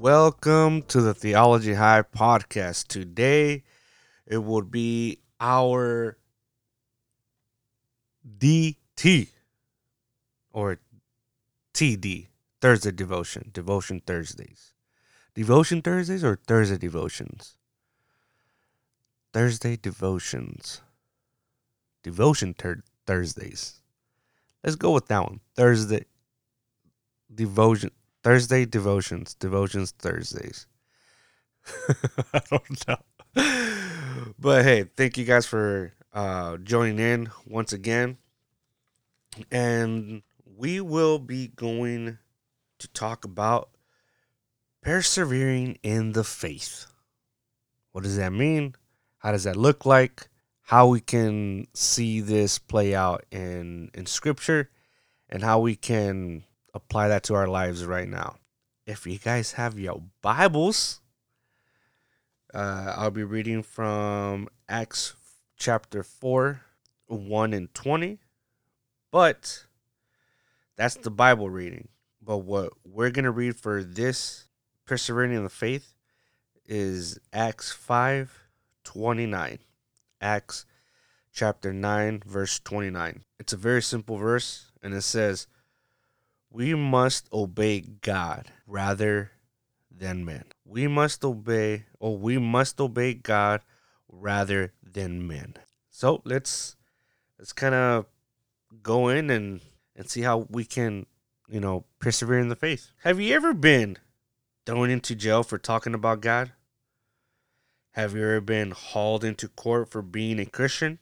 Welcome to the Theology High podcast. Today it would be our DT or TD Thursday devotion, devotion Thursdays. Devotion Thursdays or Thursday devotions? Thursday devotions. Devotion thir- Thursdays. Let's go with that one. Thursday devotion Thursday devotions. Devotions Thursdays. I don't know. But hey, thank you guys for uh joining in once again. And we will be going to talk about persevering in the faith. What does that mean? How does that look like? How we can see this play out in in scripture and how we can apply that to our lives right now. If you guys have your Bibles, uh, I'll be reading from Acts chapter 4, 1 and 20. But that's the Bible reading. But what we're going to read for this persevering in the faith is Acts 5 29. Acts chapter 9, verse 29. It's a very simple verse, and it says, We must obey God rather than men. We must obey, or we must obey God rather than men. So let's let's kind of go in and and see how we can, you know, persevere in the faith. Have you ever been thrown into jail for talking about God? Have you ever been hauled into court for being a Christian?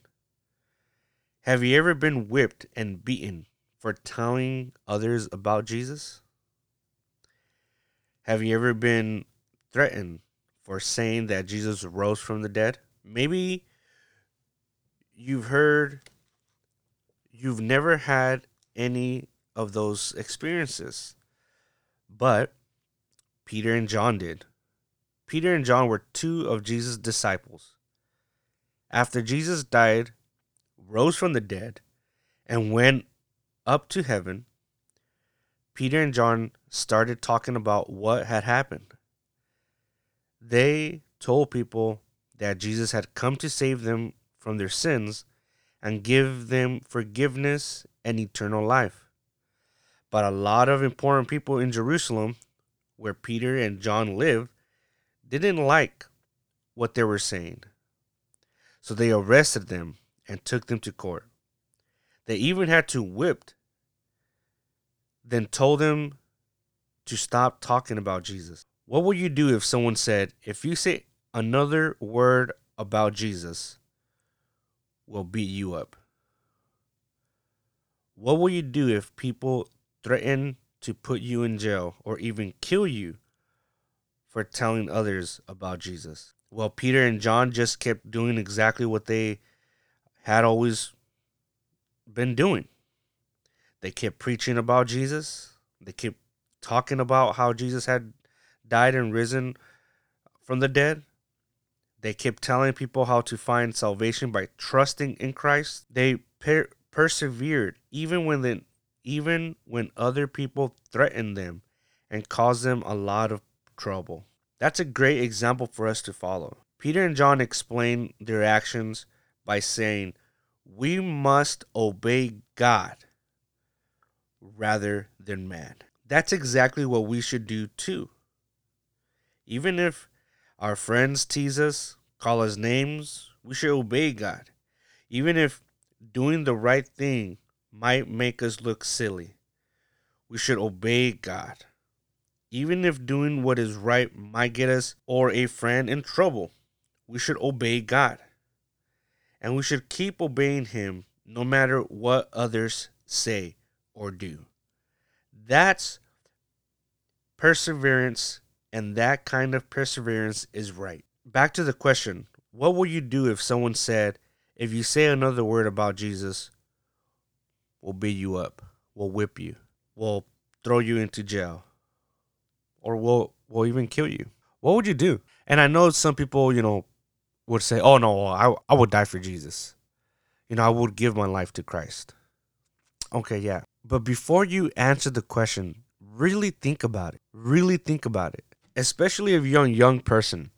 Have you ever been whipped and beaten for telling others about Jesus? Have you ever been threatened for saying that Jesus rose from the dead? Maybe you've heard, you've never had any of those experiences, but Peter and John did. Peter and John were two of Jesus' disciples. After Jesus died, rose from the dead, and went up to heaven, Peter and John started talking about what had happened. They told people that Jesus had come to save them from their sins and give them forgiveness and eternal life. But a lot of important people in Jerusalem, where Peter and John lived, didn't like what they were saying. So they arrested them and took them to court. They even had to whip, then told them to stop talking about Jesus. What would you do if someone said, if you say another word about Jesus, we'll beat you up? What will you do if people threaten to put you in jail or even kill you for telling others about Jesus? Well, Peter and John just kept doing exactly what they had always been doing. They kept preaching about Jesus. They kept talking about how Jesus had died and risen from the dead. They kept telling people how to find salvation by trusting in Christ. They per- persevered even when they, even when other people threatened them and caused them a lot of trouble. That's a great example for us to follow. Peter and John explain their actions by saying, "We must obey God rather than man." That's exactly what we should do too. Even if our friends tease us, call us names, we should obey God. Even if doing the right thing might make us look silly, we should obey God. Even if doing what is right might get us or a friend in trouble, we should obey God. And we should keep obeying Him no matter what others say or do. That's perseverance, and that kind of perseverance is right. Back to the question what will you do if someone said, if you say another word about Jesus, we'll beat you up, we'll whip you, we'll throw you into jail, or we'll, we'll even kill you? What would you do? And I know some people, you know, would say, oh no, I, I would die for Jesus. You know, I would give my life to Christ. Okay, yeah. But before you answer the question, really think about it. Really think about it. especially if you're a young person.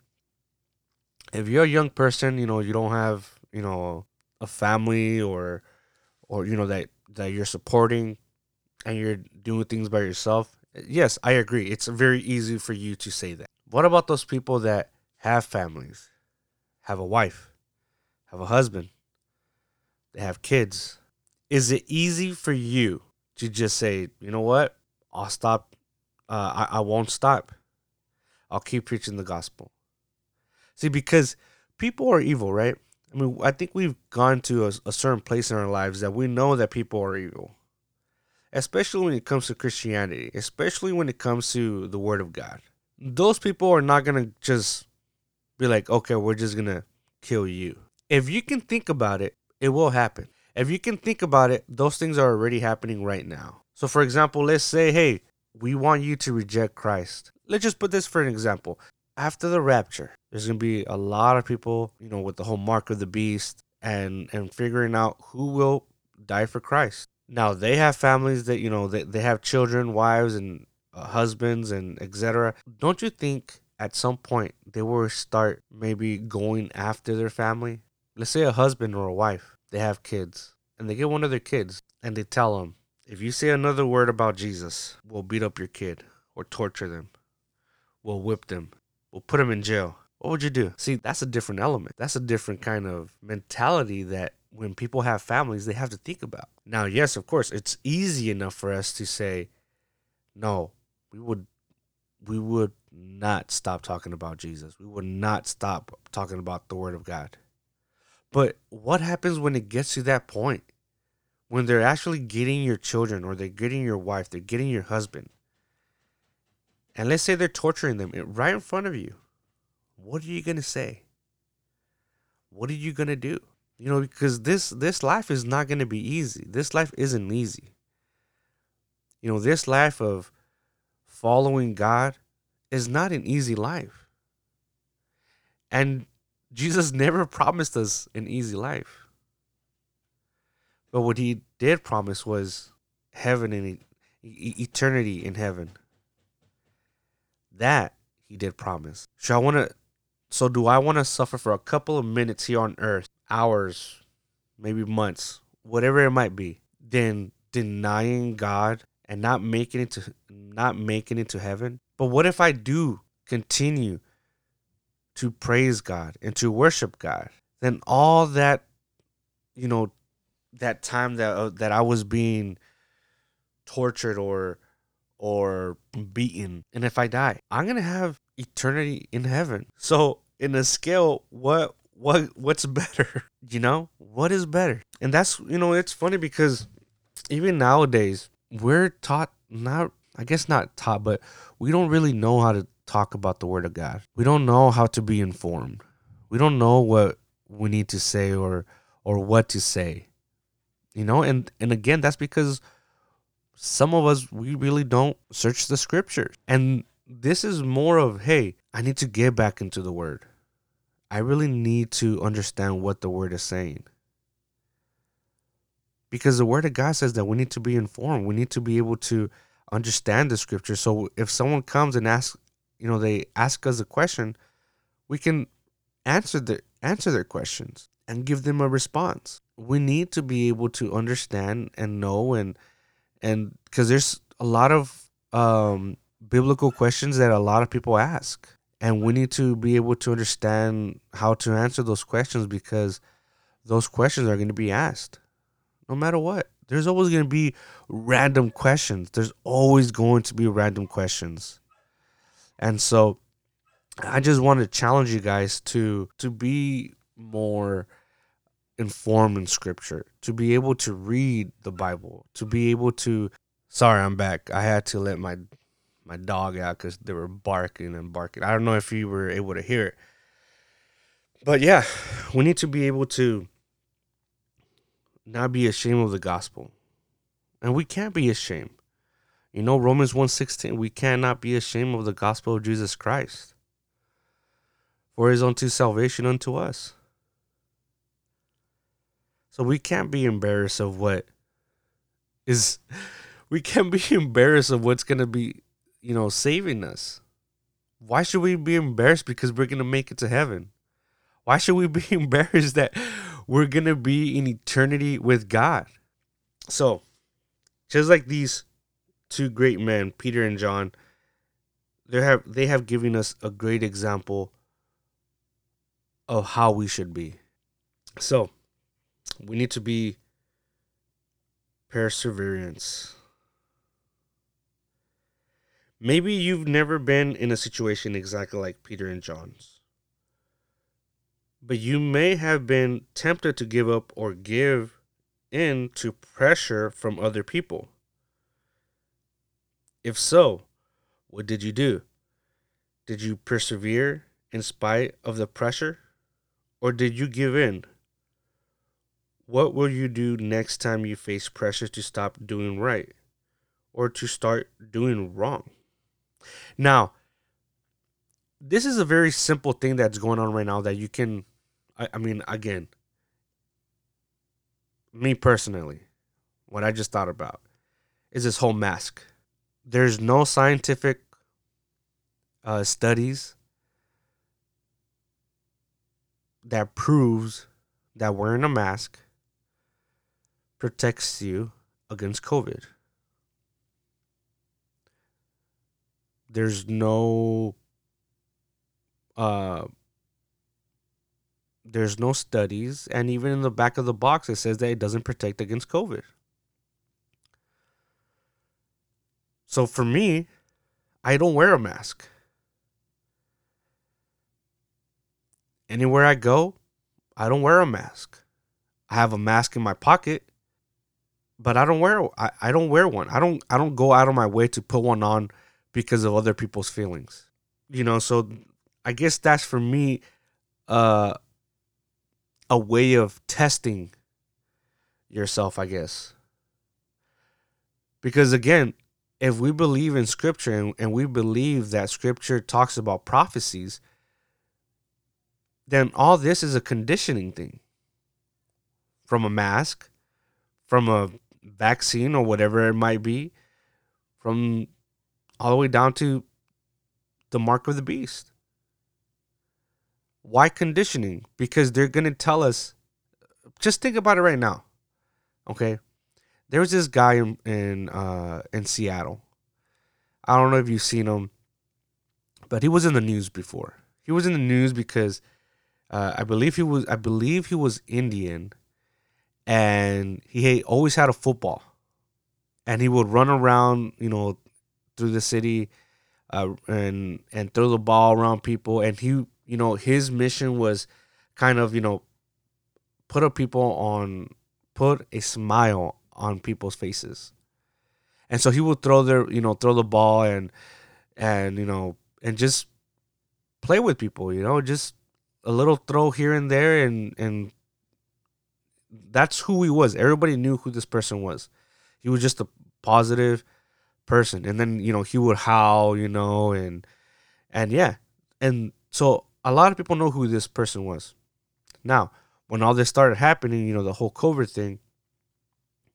If you're a young person, you know, you don't have, you know, a family or or you know that that you're supporting and you're doing things by yourself. Yes, I agree. It's very easy for you to say that. What about those people that have families, have a wife, have a husband, they have kids? Is it easy for you to just say, you know what? I'll stop. Uh, I, I won't stop. I'll keep preaching the gospel. See, because people are evil, right? I mean, I think we've gone to a, a certain place in our lives that we know that people are evil, especially when it comes to Christianity, especially when it comes to the Word of God. Those people are not going to just be like, okay, we're just going to kill you. If you can think about it, it will happen. If you can think about it, those things are already happening right now. So, for example, let's say, hey, we want you to reject Christ. Let's just put this for an example. After the rapture, there's going to be a lot of people, you know, with the whole mark of the beast and and figuring out who will die for Christ. Now, they have families that, you know, they, they have children, wives and uh, husbands and etc. Don't you think at some point they will start maybe going after their family? Let's say a husband or a wife, they have kids and they get one of their kids and they tell them, if you say another word about Jesus, we'll beat up your kid or torture them. We'll whip them. We'll put them in jail. What would you do? See, that's a different element. That's a different kind of mentality that when people have families, they have to think about. Now, yes, of course, it's easy enough for us to say, no, we would we would not stop talking about Jesus. We would not stop talking about the word of God. But what happens when it gets to that point? When they're actually getting your children or they're getting your wife, they're getting your husband. And let's say they're torturing them right in front of you. What are you going to say? What are you going to do? You know, because this this life is not going to be easy. This life isn't easy. You know, this life of following God is not an easy life. And Jesus never promised us an easy life. But what he did promise was heaven and eternity in heaven. That he did promise. So I want to so do I want to suffer for a couple of minutes here on earth, hours, maybe months, whatever it might be, then denying God and not making it to not making it to heaven? But what if I do continue to praise God and to worship God? Then all that you know that time that uh, that I was being tortured or or beaten and if I die, I'm to have eternity in heaven. So, in a scale what what what's better? You know? What is better? And that's you know, it's funny because even nowadays we're taught not I guess not taught, but we don't really know how to talk about the word of God. We don't know how to be informed. We don't know what we need to say or or what to say. You know, and and again, that's because some of us we really don't search the scriptures. And this is more of, hey, I need to get back into the word. I really need to understand what the word is saying because the word of God says that we need to be informed. We need to be able to understand the scripture. So if someone comes and asks, you know, they ask us a question, we can answer the answer their questions and give them a response. We need to be able to understand and know and and because there's a lot of um, biblical questions that a lot of people ask, and we need to be able to understand how to answer those questions because those questions are going to be asked no matter what. There's always going to be random questions. There's always going to be random questions. And so I just want to challenge you guys to to be more informed in scripture, to be able to read the Bible, to be able to Sorry, I'm back. I had to let my my dog out cuz they were barking and barking. I don't know if you were able to hear it. But yeah, we need to be able to not be ashamed of the gospel. And we can't be ashamed. You know, Romans 1.16, we cannot be ashamed of the gospel of Jesus Christ. For it is unto salvation unto us. So we can't be embarrassed of what is we can't be embarrassed of what's gonna be, you know, saving us. why should we be embarrassed because we're to make it to heaven? Why should we be embarrassed that we're to be in eternity with God? So, just like these two great men, Peter and John, they have they have given us a great example of how we should be. So, we need to be perseverance. Maybe you've never been in a situation exactly like Peter and John's. But you may have been tempted to give up or give in to pressure from other people. If so, what did you do? Did you persevere in spite of the pressure? Or did you give in? What will you do next time you face pressure to stop doing right or to start doing wrong? Now, this is a very simple thing that's going on right now that you can, I, I mean, again, me personally, what I just thought about is this whole mask. There's no scientific uh, studies that proves that wearing a mask protects you against COVID. There's no uh there's no studies and even in the back of the box it says that it doesn't protect against COVID. So for me, I don't wear a mask. Anywhere I go, I don't wear a mask. I have a mask in my pocket but I don't wear I, I don't wear one. I don't I don't go out of my way to put one on because of other people's feelings. You know, so I guess that's for me uh a way of testing yourself, I guess. Because again, if we believe in scripture and, and we believe that scripture talks about prophecies, then all this is a conditioning thing. From a mask, from a vaccine or whatever it might be, from all the way down to the mark of the beast. Why conditioning? Because they're going to tell us. Just think about it right now. Okay? There was this guy in in, uh, in Seattle. I don't know if you've seen him, but he was in the news before. He was in the news because uh, I believe he was I believe he was Indian and he always had a football, and he would run around, you know, through the city, uh, and and throw the ball around people, and he, you know, his mission was kind of, you know, put a people on, put a smile on people's faces, and so he would throw their, you know, throw the ball and and you know and just play with people, you know, just a little throw here and there and and that's who he was. Everybody knew who this person was. He was just a positive person. And then, you know, he would howl, you know, and and yeah. And so a lot of people know who this person was. Now, when all this started happening, you know, the whole COVID thing,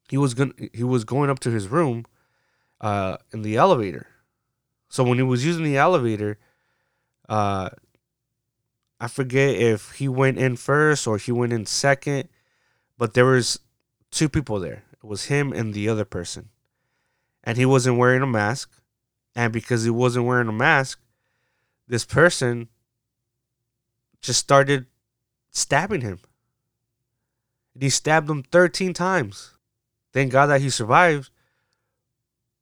he was going he was going up to his room uh in the elevator. So when he was using the elevator, uh I forget if he went in first or he went in second but there was two people there. It was him and the other person. And he wasn't wearing a mask. And because he wasn't wearing a mask, this person just started stabbing him. And he stabbed him 13 times. Thank God that he survived.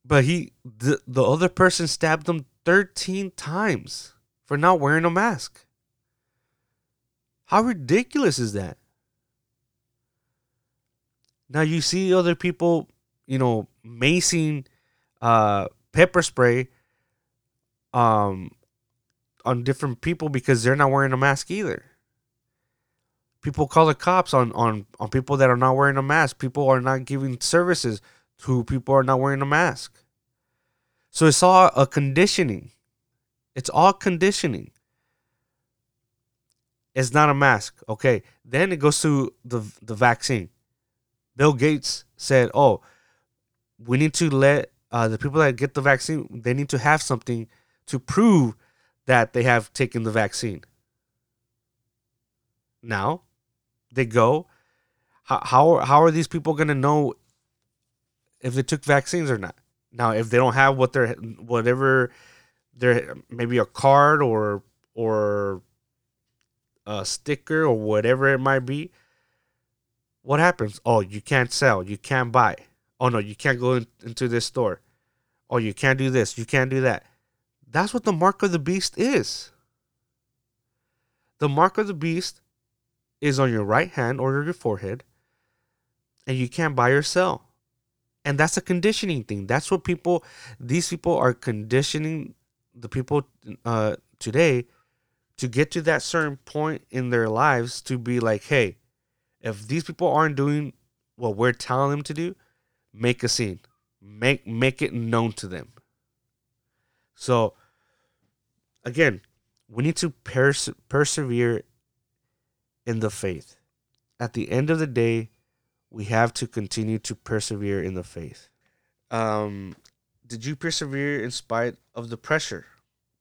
But he the, the other person stabbed him 13 times for not wearing a mask. How ridiculous is that? Now you see other people, you know, macing uh, pepper spray um, on different people because they're not wearing a mask either. People call the cops on, on, on people that are not wearing a mask. People are not giving services to people are not wearing a mask. So it's all a conditioning. It's all conditioning. It's not a mask. Okay. Then it goes to the the vaccine. Bill Gates said, "Oh, we need to let uh, the people that get the vaccine. They need to have something to prove that they have taken the vaccine. Now, they go. How how, how are these people going to know if they took vaccines or not? Now, if they don't have what they're whatever their maybe a card or or a sticker or whatever it might be, what happens? Oh, you can't sell, you can't buy. Oh no, you can't go in, into this store. Oh, you can't do this, you can't do that. That's what the mark of the beast is. The mark of the beast is on your right hand or your forehead, and you can't buy or sell. And that's a conditioning thing. That's what people, these people are conditioning the people uh, today to get to that certain point in their lives to be like, hey, if these people aren't doing what we're telling them to do, make a scene, make make it known to them. So, again, we need to pers- persevere in the faith. At the end of the day, we have to continue to persevere in the faith. Um, did you persevere in spite of the pressure?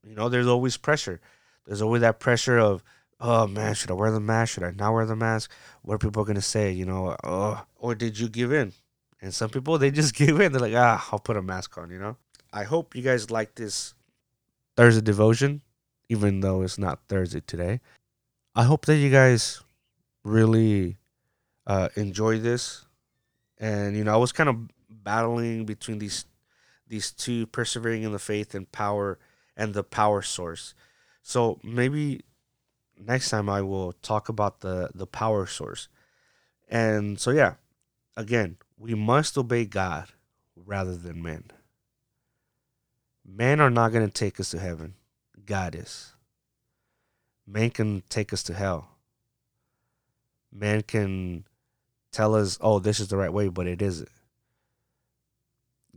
You know, there's always pressure. There's always that pressure of, oh man, should I wear the mask? Should I not wear the mask? What are people gonna say? You know, oh, or did you give in? And some people they just give in. They're like, ah, I'll put a mask on. You know. I hope you guys like this Thursday devotion, even though it's not Thursday today. I hope that you guys really uh, enjoy this. And you know, I was kind of battling between these these two, persevering in the faith and power and the power source. So maybe next time I will talk about the the power source. And so yeah, again, we must obey God rather than men. Men are not going to take us to heaven. God is. Men can take us to hell. Man can tell us, "Oh, this is the right way," but it isn't.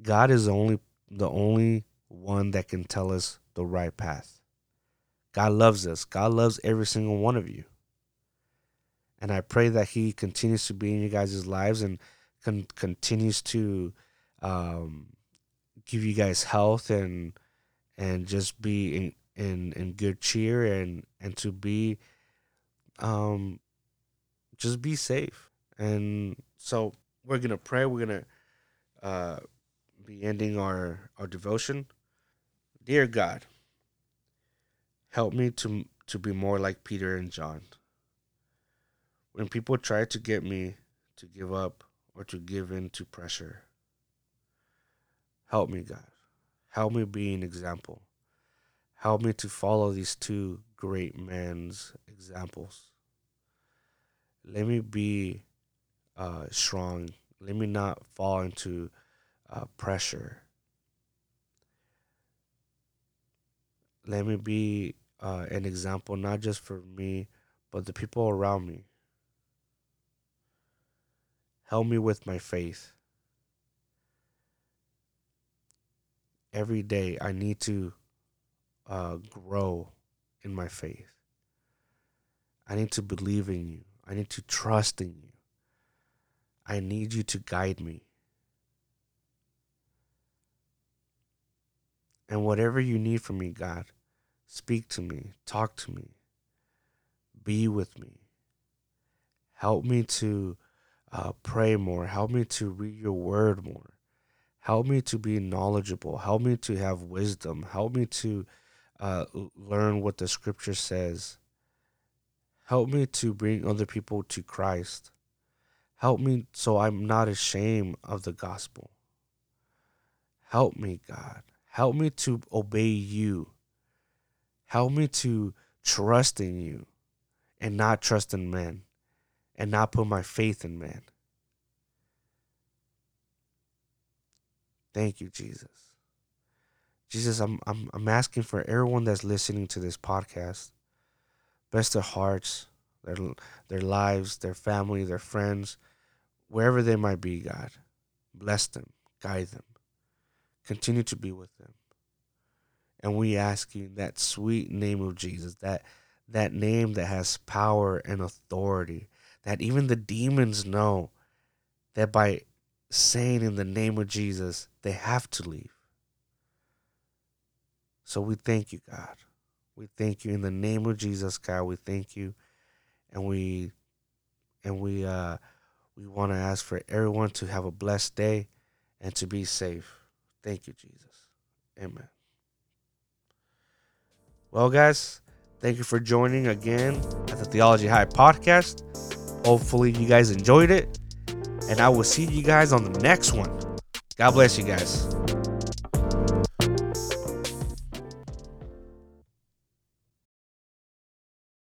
God is the only the only one that can tell us the right path. God loves us. God loves every single one of you. And I pray that He continues to be in you guys' lives and con- continues to um, give you guys health and and just be in, in, in good cheer and and to be um just be safe. And so we're gonna pray. We're gonna uh, be ending our our devotion. Dear God, help me to to be more like Peter and John. When people try to get me to give up or to give in to pressure, help me, God. Help me be an example. Help me to follow these two great men's examples. Let me be uh, strong. Let me not fall into uh, pressure. Let me be uh, an example, not just for me, but the people around me. Help me with my faith. Every day, I need to uh, grow in my faith. I need to believe in you. I need to trust in you. I need you to guide me. And whatever you need from me, God, speak to me, talk to me, be with me. Help me to uh, pray more. Help me to read your word more. Help me to be knowledgeable. Help me to have wisdom. Help me to uh, learn what the scripture says. Help me to bring other people to Christ. Help me so I'm not ashamed of the gospel. Help me, God. Help me to obey you. Help me to trust in you and not trust in men and not put my faith in man. Thank you, Jesus. Jesus, I'm I'm I'm asking for everyone that's listening to this podcast. Bless their hearts, their their lives, their family, their friends, wherever they might be, God. Bless them, guide them. Continue to be with them. And we ask you in that sweet name of Jesus, that that name that has power and authority, that even the demons know that by saying in the name of Jesus, they have to leave. So we thank you, God. We thank you in the name of Jesus, God. We thank you, and we and we uh we want to ask for everyone to have a blessed day and to be safe. Thank you, Jesus. Amen. Well, guys, thank you for joining again at the Theology High podcast. Hopefully, you guys enjoyed it, and I will see you guys on the next one. God bless you guys.